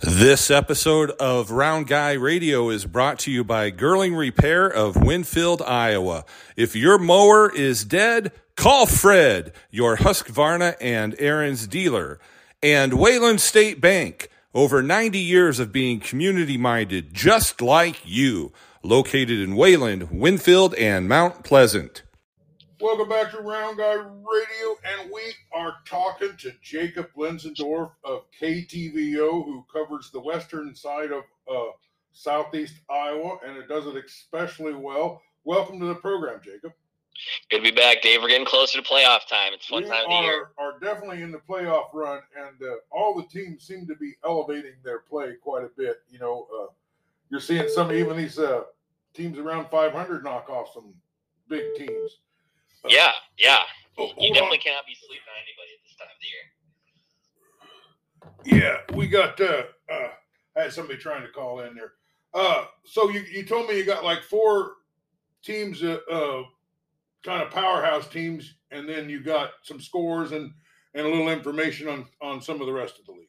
This episode of Round Guy Radio is brought to you by Girling Repair of Winfield, Iowa. If your mower is dead, call Fred, your Husqvarna and Ariens dealer. And Wayland State Bank, over 90 years of being community minded, just like you, located in Wayland, Winfield, and Mount Pleasant. Welcome back to Round Guy Radio, and we are talking to Jacob Lenzendorf of KTVO, who covers the western side of uh, southeast Iowa, and it does it especially well. Welcome to the program, Jacob. Good to be back, Dave. We're getting closer to playoff time. It's fun we time of are, the year. are definitely in the playoff run, and uh, all the teams seem to be elevating their play quite a bit. You know, uh, you're seeing some even these uh, teams around 500 knock off some big teams. Yeah, yeah. Oh, you definitely on. cannot be sleeping on anybody at this time of the year. Yeah, we got. Uh, uh, I had somebody trying to call in there. Uh, so you you told me you got like four teams, uh, uh kind of powerhouse teams, and then you got some scores and and a little information on on some of the rest of the league.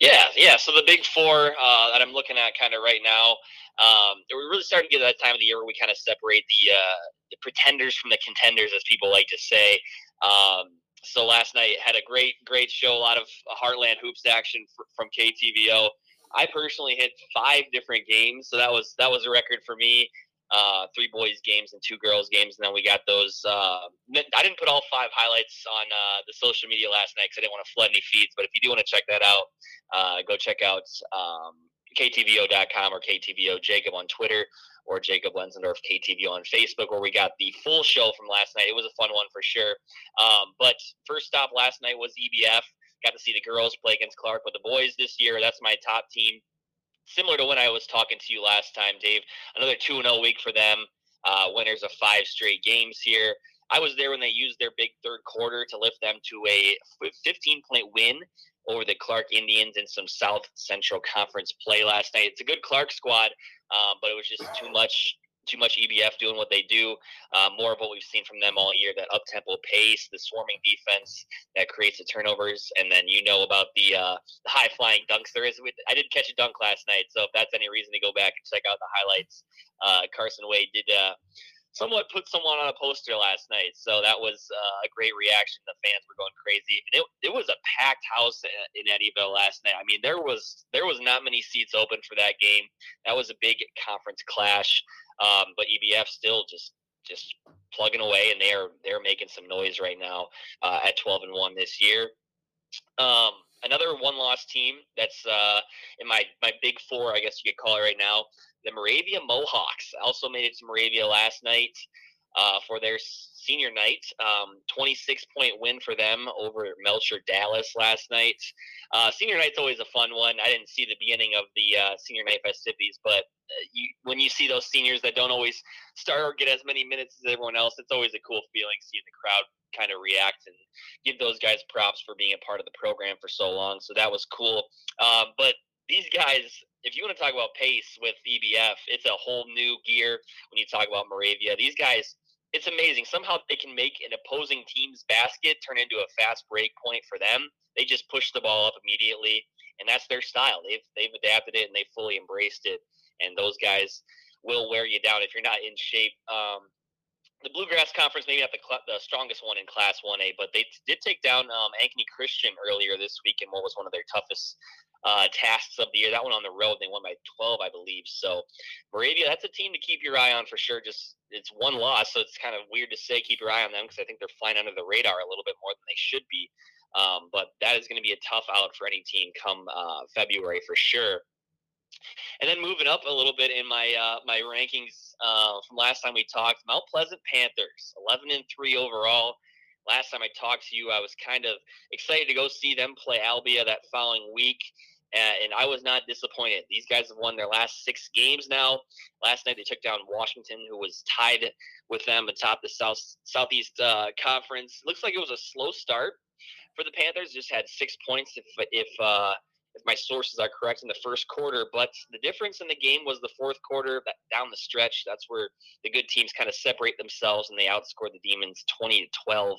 Yeah, yeah. So the big four uh, that I'm looking at kind of right now, um, we're really starting to get to that time of the year where we kind of separate the uh, the pretenders from the contenders, as people like to say. Um, so last night had a great, great show. A lot of Heartland hoops action fr- from KTVO. I personally hit five different games, so that was that was a record for me. Uh, three boys games and two girls games, and then we got those. Uh, I didn't put all five highlights on uh, the social media last night because I didn't want to flood any feeds. But if you do want to check that out, uh, go check out um, ktvo.com or ktvo Jacob on Twitter or Jacob Lenzendorf KTVO on Facebook, where we got the full show from last night. It was a fun one for sure. Um, but first stop last night was EBF. Got to see the girls play against Clark, but the boys this year, that's my top team. Similar to when I was talking to you last time, Dave. Another 2 and 0 week for them. Uh, winners of five straight games here. I was there when they used their big third quarter to lift them to a 15 point win over the Clark Indians in some South Central Conference play last night. It's a good Clark squad, um, but it was just too much. Too much EBF doing what they do. Uh, more of what we've seen from them all year that up tempo pace, the swarming defense that creates the turnovers. And then you know about the, uh, high flying dunks there is. With, I didn't catch a dunk last night, so if that's any reason to go back and check out the highlights, uh, Carson Wade did uh, somewhat put someone on a poster last night. So that was uh, a great reaction. The fans were going crazy. And it, it was a packed house in Eddyville last night. I mean, there was there was not many seats open for that game. That was a big conference clash. Um, but EBF still just just plugging away, and they're they're making some noise right now uh, at 12 and one this year. Um, another one loss team that's uh, in my my big four, I guess you could call it right now. The Moravia Mohawks also made it to Moravia last night uh, for their senior night. Um, 26 point win for them over Melcher Dallas last night. Uh, senior night's always a fun one. I didn't see the beginning of the uh, senior night festivities, but uh, you, when you see those seniors that don't always start or get as many minutes as everyone else, it's always a cool feeling seeing the crowd kind of react and give those guys props for being a part of the program for so long. So that was cool. Um, but these guys, if you want to talk about pace with EBF, it's a whole new gear when you talk about Moravia. These guys, it's amazing. Somehow they can make an opposing team's basket turn into a fast break point for them. They just push the ball up immediately, and that's their style. They've they've adapted it and they fully embraced it. And those guys will wear you down if you're not in shape. Um, the Bluegrass Conference, maybe not the, cl- the strongest one in Class 1A, but they t- did take down um, Ankeny Christian earlier this week in what was one of their toughest uh, tasks of the year. That one on the road, they won by 12, I believe. So Moravia, that's a team to keep your eye on for sure. Just it's one loss, so it's kind of weird to say keep your eye on them because I think they're flying under the radar a little bit more than they should be. Um, but that is going to be a tough out for any team come uh, February for sure. And then moving up a little bit in my uh, my rankings uh, from last time we talked, Mount Pleasant Panthers, 11 and three overall. Last time I talked to you, I was kind of excited to go see them play Albia that following week, and, and I was not disappointed. These guys have won their last six games now. Last night they took down Washington, who was tied with them atop the South Southeast uh, Conference. Looks like it was a slow start for the Panthers. Just had six points if if uh, if my sources are correct in the first quarter. But the difference in the game was the fourth quarter. That down the stretch, that's where the good teams kind of separate themselves, and they outscored the Demons twenty to twelve.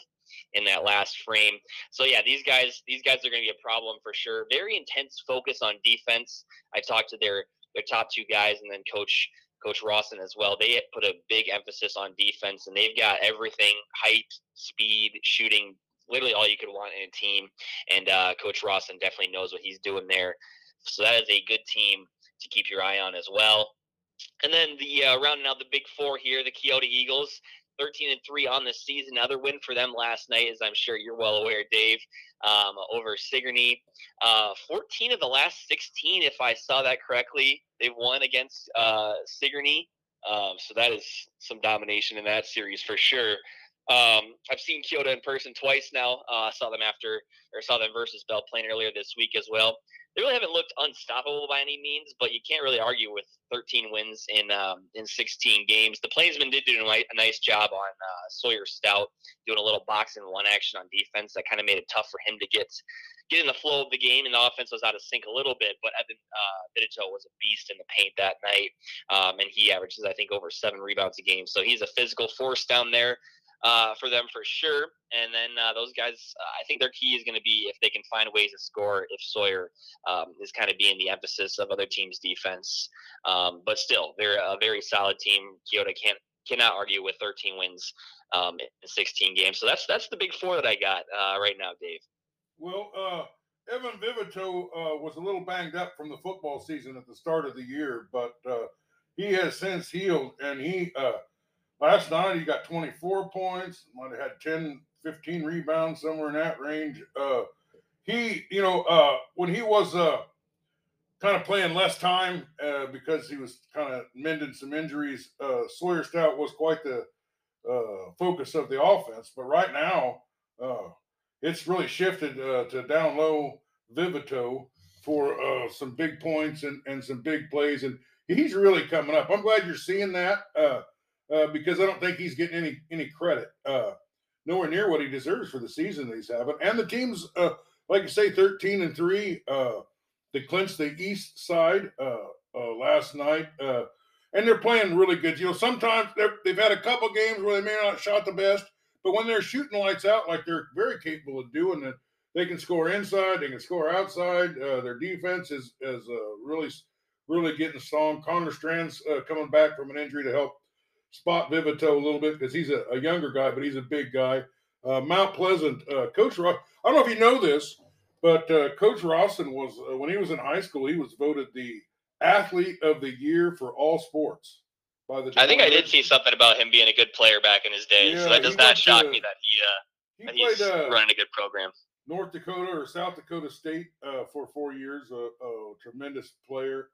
in that last frame. So yeah, these guys these guys are going to be a problem for sure. Very intense focus on defense. I talked to their their top two guys and then coach Coach Rawson as well. They put a big emphasis on defense, and they've got everything: height, speed, shooting, literally all you could want in a team. And uh, Coach Rawson definitely knows what he's doing there. So that is a good team to keep your eye on as well. And then the uh, rounding out the big four here, the Keota Eagles. 13 and 3 on the season. Another win for them last night, as I'm sure you're well aware, Dave, um, over Sigourney. Uh, 14 of the last 16, if I saw that correctly, they've won against uh, Sigourney. Um, so that is some domination in that series for sure. Um, I've seen Keota in person twice now. Uh, saw them after, or saw them versus Belle Plaine earlier this week as well they really haven't looked unstoppable by any means, but you can't really argue with 13 wins in um, in 16 games. The Plainsmen did do a nice job on uh, Sawyer Stout doing a little box and one action on defense that kind of made it tough for him to get get in the flow of the game, and the offense was out of sync a little bit. But Evan uh, was a beast in the paint that night, um, and he averages I think over seven rebounds a game. So he's a physical force down there uh, for them for sure. And then uh, those guys, uh, I think their key is going to be if they can find ways to score. If Sawyer um, is kind of being the emphasis of other teams' defense, um, but still, they're a very solid team. Keota can't cannot argue with 13 wins um, in 16 games. So that's that's the big four that I got uh, right now, Dave. Well, uh, Evan Vivito uh, was a little banged up from the football season at the start of the year, but he has since healed, and he Last night he got 24 points, might have had 10, 15 rebounds, somewhere in that range. Uh, he, you know, uh, when he was uh, kind of playing less time uh, because he was kind of mending some injuries, uh, Sawyer Stout was quite the uh, focus of the offense. But right now, it's really shifted to down low Vivito for some big points and, and some big plays. And he's really coming up. I'm glad you're seeing that uh, because I don't think he's getting any any credit. Uh, nowhere near what he deserves for the season that he's having. And the team's, uh, like you say, 13 and 3. Uh, they clinched the east side uh, uh, last night. Uh, and they're playing really good. You know, sometimes they've had a couple games where they may not shot the best, but when they're shooting lights out, like they're very capable of doing it, they can score inside, they can score outside. Uh, their defense is is uh, really really getting strong. Connor Strands uh, coming back from an injury to help spot Vivito a little bit because he's a, a, younger guy, but he's a big guy. Uh, Mount Pleasant, uh, Coach Ross, I don't know if you know this, but uh, Coach Rawson was, uh, when he was in high school, he was voted the athlete of the year for all sports. By the I think I did see something about him being a good player back in his day, yeah, so that does not shock to, me that he, uh, he that played, he's uh, running a good program. North Dakota or South Dakota State for four years, a, a tremendous player.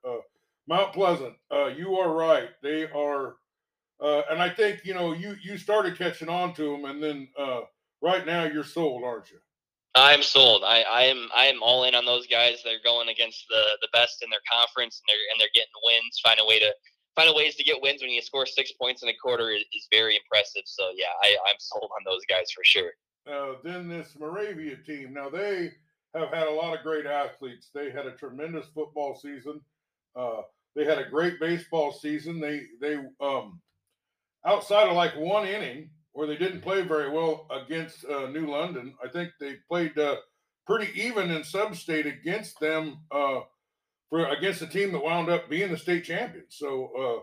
Mount Pleasant, you are right. They are uh, and I think you know you you started catching on to them, and then uh, right now you're sold, aren't you? I'm sold. I, I am I am all in on those guys. They're going against the the best in their conference, and they're and they're getting wins. Find a way to find ways to get wins when you score six points in a quarter is, is very impressive. So yeah, I, I'm sold on those guys for sure. Uh, then this Moravia team. Now they have had a lot of great athletes. They had a tremendous football season. Uh, they had a great baseball season. They they um, outside of like one inning where they didn't play very well against uh, New London, I think they played uh, pretty even in sub-state against them uh, for against a team that wound up being the state champions. So uh,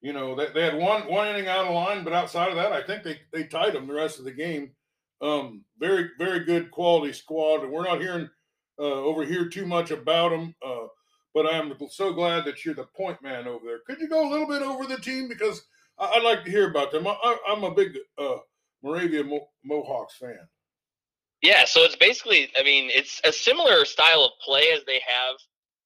you know they, they had one one inning out of line, but outside of that, I think they they tied them the rest of the game. Um, very very good quality squad, and we're not hearing uh, over here too much about them. Uh, but I'm so glad that you're the point man over there. Could you go a little bit over the team because I'd like to hear about them. I, am a big uh, Moravia Mo- Mohawks fan. Yeah, so it's basically, I mean, it's a similar style of play as they have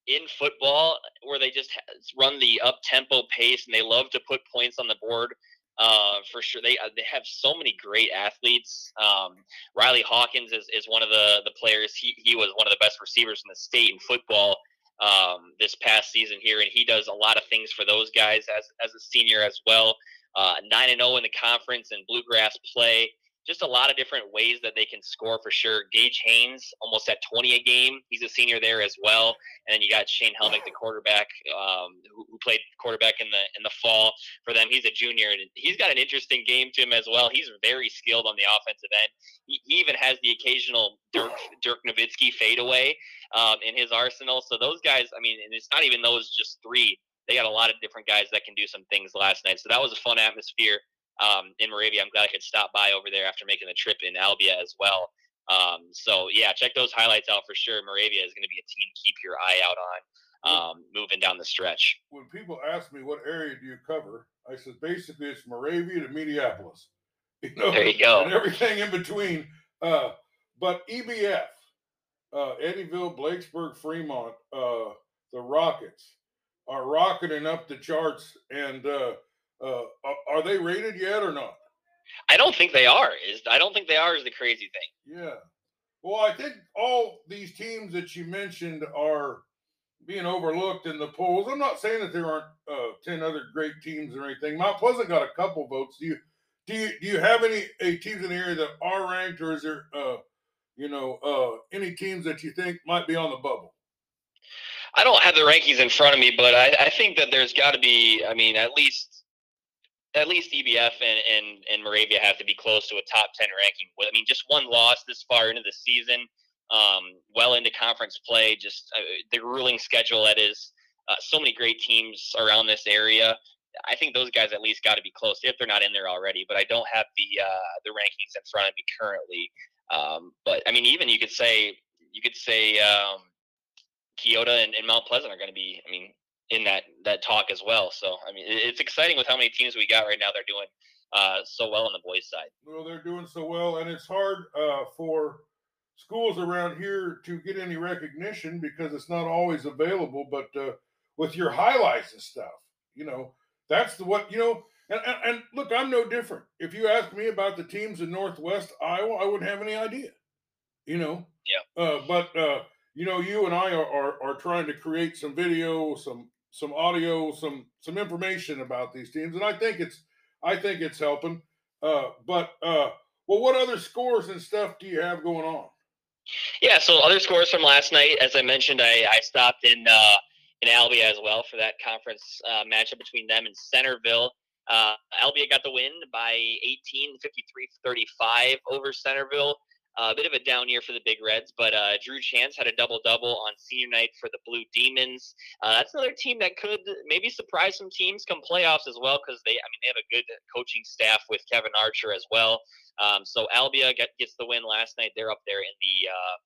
in football, where they just run the up tempo pace and they love to put points on the board. Uh, for sure, they uh, they have so many great athletes. Um, Riley Hawkins is, is one of the the players. He he was one of the best receivers in the state in football um, this past season here, and he does a lot of things for those guys as as a senior as well. Uh, nine and zero oh in the conference and bluegrass play. Just a lot of different ways that they can score for sure. Gage Haynes almost at 20 a game. He's a senior there as well. And then you got Shane Helmick, the quarterback, um, who, who, played quarterback in the in the fall for them. He's a junior, and he's got an interesting game to him as well. He's very skilled on the offensive end. He, he even has the occasional Dirk Dirk Nowitzki fadeaway um, in his arsenal. So those guys, I mean, and it's not even those just three. They got a lot of different guys that can do some things last night. So that was a fun atmosphere um, in Moravia. I'm glad I could stop by over there after making the trip in Albia as well. Um, so yeah, check those highlights out for sure. Moravia is going to be a team to keep your eye out on um, moving down the stretch. When people ask me what area do you cover, I said basically it's Moravia to Minneapolis. You know, there you go, and everything in between. Uh, but EBF, uh, Eddyville, Blakesburg, Fremont, uh, the Rockets are rocketing up the charts and uh, are they rated yet or not? I don't think they are. Is I don't think they are. Is the crazy thing. Yeah. Well, I think all these teams that you mentioned are being overlooked in the polls. I'm not saying that there aren't uh, ten other great teams or anything. Mount Pleasant got a couple votes. Do you do you do you have any a teams in the area that are ranked, or is there uh, you know uh, any teams that you think might be on the bubble? I don't have the rankings in front of me, but I, I think that there's got to be. I mean, at least at least EBF and, and, and Moravia have to be close to a top 10 ranking. I mean, just one loss this far into the season, um, well into conference play, just uh, the grueling schedule that is. Uh, so many great teams around this area. I think those guys at least got to be close if they're not in there already. But I don't have the uh, the rankings in front of me currently. Um, but I mean, even you could say you could say um, Keota and, and Mount Pleasant are going to be. I mean, in that that talk as well. So I mean, it's exciting with how many teams we got right now. They're doing uh, so well on the boys' side. Well, they're doing so well, and it's hard uh, for schools around here to get any recognition because it's not always available. But uh, with your highlights and stuff, you know, that's the what you know. And, and, and look, I'm no different. If you ask me about the teams in Northwest Iowa, I wouldn't have any idea. You know. Yeah. Uh, but uh, you know, you and I are, are, are trying to create some video, some some audio, some some information about these teams, and I think it's I think it's helping. Uh, but uh, well, what other scores and stuff do you have going on? Yeah, so other scores from last night, as I mentioned, I, I stopped in uh, in Albia as well for that conference uh, matchup between them and Centerville. Uh, Albia got the win by 18, 53 35 over Centerville. A bit of a down year for the Big Reds, but uh, Drew Chance had a double double on senior night for the Blue Demons. Uh, that's another team that could maybe surprise some teams come playoffs as well because they, I mean, they have a good coaching staff with Kevin Archer as well. Um, so Albia get, gets the win last night. They're up there in the uh,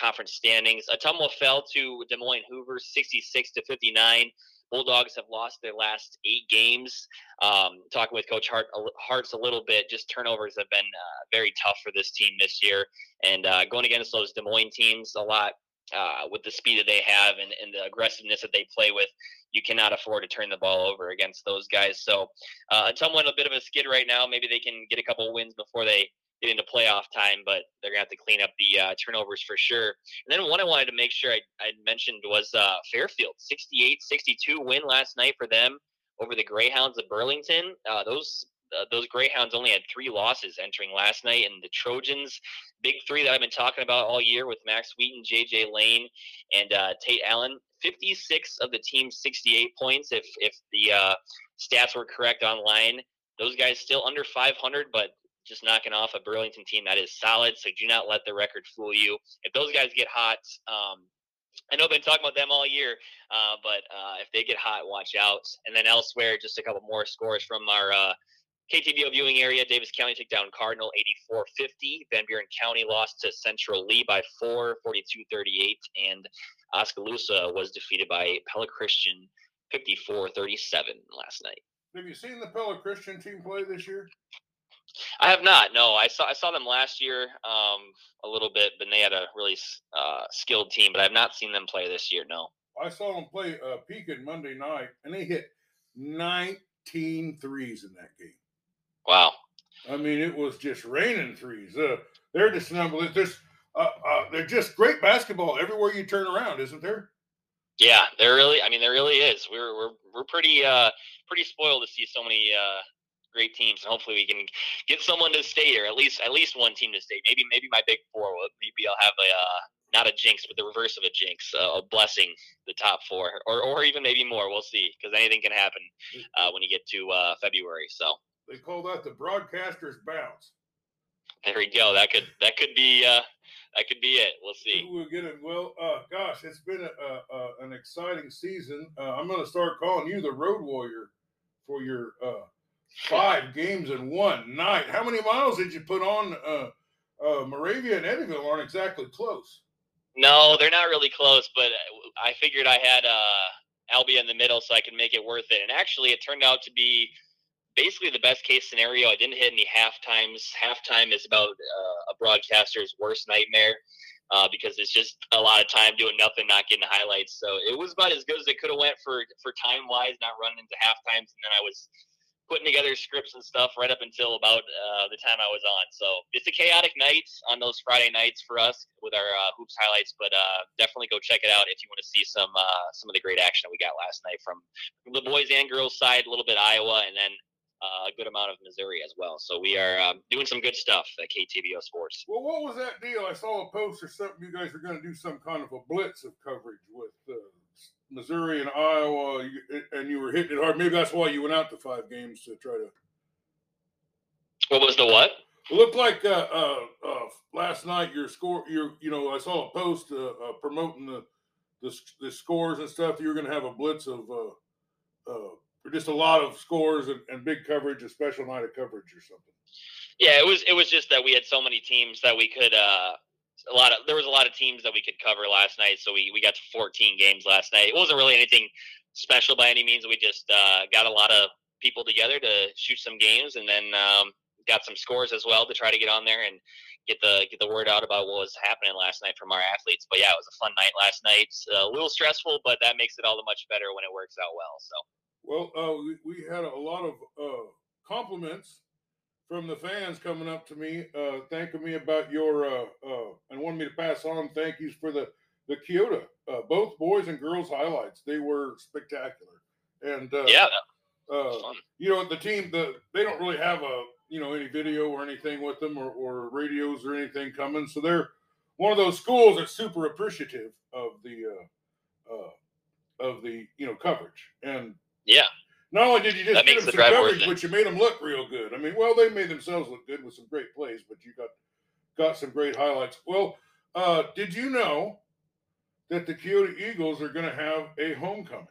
conference standings. Ottumwa fell to Des Moines Hoover, 66 to 59. Bulldogs have lost their last eight games. Um, talking with Coach Hart, Hart's a little bit, just turnovers have been uh, very tough for this team this year. And uh, going against those Des Moines teams a lot uh, with the speed that they have and, and, the aggressiveness that they play with, you cannot afford to turn the ball over against those guys. So, uh, Ottumwa a bit of a skid right now. Maybe they can get a couple wins before they get into playoff time, but they're gonna have to clean up the uh, turnovers for sure. And then one I wanted to make sure I, I mentioned was uh, Fairfield, 68-62 win last night for them over the Greyhounds of Burlington. Uh, those uh, those Greyhounds only had three losses entering last night, and the Trojans, big three that I've been talking about all year with Max Wheaton, J.J. Lane, and uh, Tate Allen. 56 of the team's 68 points, if if the uh, stats were correct online. Those guys still under 500, but just knocking off a Burlington team that is solid. So do not let the record fool you. If those guys get hot, um, I know I've been talking about them all year, uh, but uh, if they get hot, watch out. And then elsewhere, just a couple more scores from our uh, KTVO viewing area. Davis County took down Cardinal 84-50. Van Buren County lost to Central Lee by 4, 42-38. And Oskaloosa was defeated by Pella Christian 54-37 last night. Have you seen the Pella Christian team play this year? I have not. No, I saw I saw them last year um, a little bit, but they had a really uh, skilled team. But I have not seen them play this year. No. I saw them play uh, Pekin Monday night, and they hit 19 threes in that game. Wow. I mean, it was just raining threes. Uh, they're just number. There's, uh, uh, they're just great basketball everywhere you turn around, isn't there? Yeah, there really. I mean, there really is. We're we're we're pretty uh pretty spoiled to see so many uh great teams, and hopefully we can get someone to stay here. At least at least one team to stay. Maybe maybe my big four. Maybe I'll have a uh, not a jinx, but the reverse of a jinx, uh, a blessing. The top four, or or even maybe more. We'll see, because anything can happen uh, when you get to uh, February. So they call that the broadcaster's bounce. There we go. That could that could be uh, that could be it. We'll see. We'll get it. Well, uh, gosh, it's been a, a, an exciting season. Uh, I'm going to start calling you the road warrior for your uh, five games in one night. How many miles did you put on? Uh, uh, Moravia and Eddyville aren't exactly close. No, they're not really close, but I figured I had uh, Albia in the middle so I could make it worth it. And actually, it turned out to be basically the best case scenario. I didn't hit any half times. Halftime is about uh, a broadcaster's worst nightmare uh, because it's just a lot of time doing nothing, not getting highlights. So it was about as good as it could have went for for time wise, not running into half times. And then I was putting together scripts and stuff right up until about uh, the time I was on. So it's a chaotic night on those Friday nights for us with our uh, hoops highlights, but uh, definitely go check it out if you want to see some uh, some of the great action that we got last night from, the boys and girls side, a little bit Iowa, and then uh, a good amount of Missouri as well. So we are um, doing some good stuff at KTVO Sports. Well, what was that deal? I saw a post or something. You guys are going to do some kind of a blitz of coverage with uh, Missouri and Iowa, and you were hitting it hard. Maybe that's why you went out to five games to try to. What was the what? It looked like uh, uh, uh last night your score. Your you know I saw a post uh, uh, promoting the, the, the scores and stuff. You were going to have a blitz of just a lot of scores and, and big coverage, a special night of coverage or something. Yeah, it was it was just that we had so many teams that we could uh a lot of there was a lot of teams that we could cover last night, so we we got to 14 games last night. It wasn't really anything special by any means. We just uh, got a lot of people together to shoot some games, and then um, got some scores as well to try to get on there and get the get the word out about what was happening last night from our athletes. But yeah, it was a fun night last night. A little stressful, but that makes it all the much better when it works out well. So. Well, uh, we, we, had a lot of uh, compliments from the fans coming up to me, uh, thanking me about your uh, uh, and wanting me to pass on thank yous for the the Keota, uh, both boys and girls highlights. They were spectacular, and yeah, you know the team the they don't really have a you know any video or anything with them or, or radios or anything coming, so they're one of those schools that's super appreciative of the of the you know coverage. And yeah. Not only did you just get them some coverage, but you made them look real good. I mean, well, they made themselves look good with some great plays, but you got got some great highlights. Well, uh, did you know that the Keota Eagles are going to have a homecoming?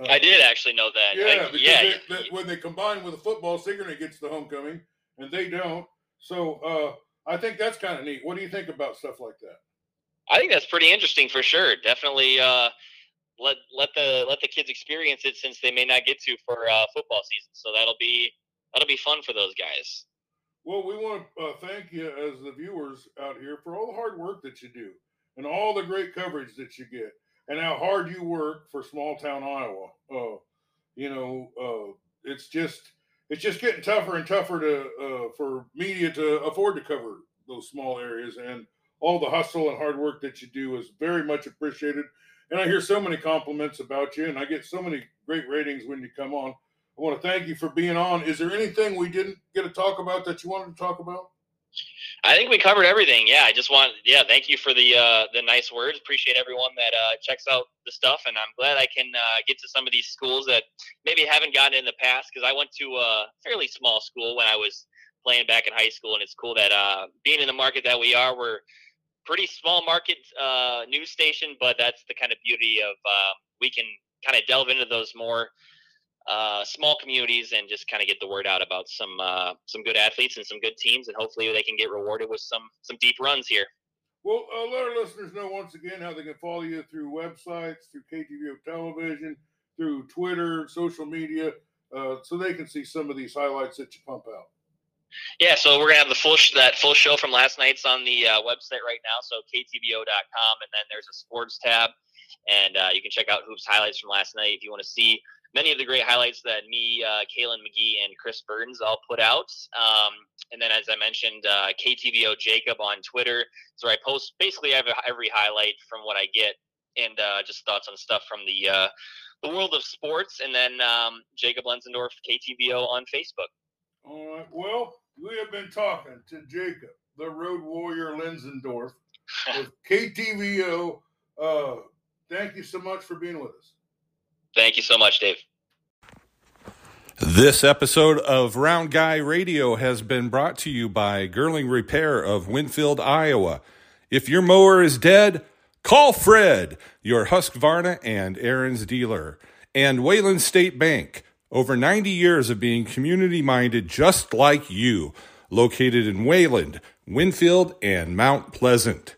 Uh, I did actually know that. Yeah, because yeah. They, they, when they combine with the football, Sigourney gets the homecoming, and they don't. So uh, I think that's kind of neat. What do you think about stuff like that? I think that's pretty interesting for sure. Definitely uh, let let the let the kids experience it since they may not get to for uh, football season. So that'll be that'll be fun for those guys. Well, we want to uh, thank you as the viewers out here for all the hard work that you do and all the great coverage that you get and how hard you work for small town Iowa. Uh, you know, uh, it's just it's just getting tougher and tougher to uh, for media to afford to cover those small areas and all the hustle and hard work that you do is very much appreciated and I hear so many compliments about you, and I get so many great ratings when you come on. I want to thank you for being on. Is there anything we didn't get to talk about that you wanted to talk about? I think we covered everything. Yeah, I just want yeah, thank you for the uh, the nice words. Appreciate everyone that uh, checks out the stuff, and I'm glad I can uh, get to some of these schools that maybe haven't gotten in the past because I went to a fairly small school when I was playing back in high school, and it's cool that uh, being in the market that we are, we're pretty small market uh, news station, but that's the kind of beauty of uh, we can kind of delve into those more uh, small communities and just kind of get the word out about some uh, some good athletes and some good teams, and hopefully they can get rewarded with some some deep runs here. Well, uh, let our listeners know once again how they can follow you through websites, through KTVO television, through Twitter, social media, uh, so they can see some of these highlights that you pump out. Yeah, so we're gonna have the full sh- that full show from last night's on the uh, website right now. So ktvo.com, and then there's a sports tab, and uh, you can check out hoops highlights from last night if you want to see many of the great highlights that me, uh, Kaylin McGee, and Chris Burns all put out. Um, and then, as I mentioned, uh, Jacob on Twitter, so I post basically every, every highlight from what I get and uh, just thoughts on stuff from the uh, the world of sports. And then um, Jacob Lenzendorf, KTVO on Facebook. All right. Well, we have been talking to Jacob, the Road Warrior Lenzendorf with KTVO. Uh, thank you so much for being with us. Thank you so much, Dave. This episode of Round Guy Radio has been brought to you by Girling Repair of Winfield, Iowa. If your mower is dead, call Fred, your Husqvarna and Ariens dealer, and Wayland State Bank. Over 90 years of being community minded just like you, located in Wayland, Winfield, and Mount Pleasant.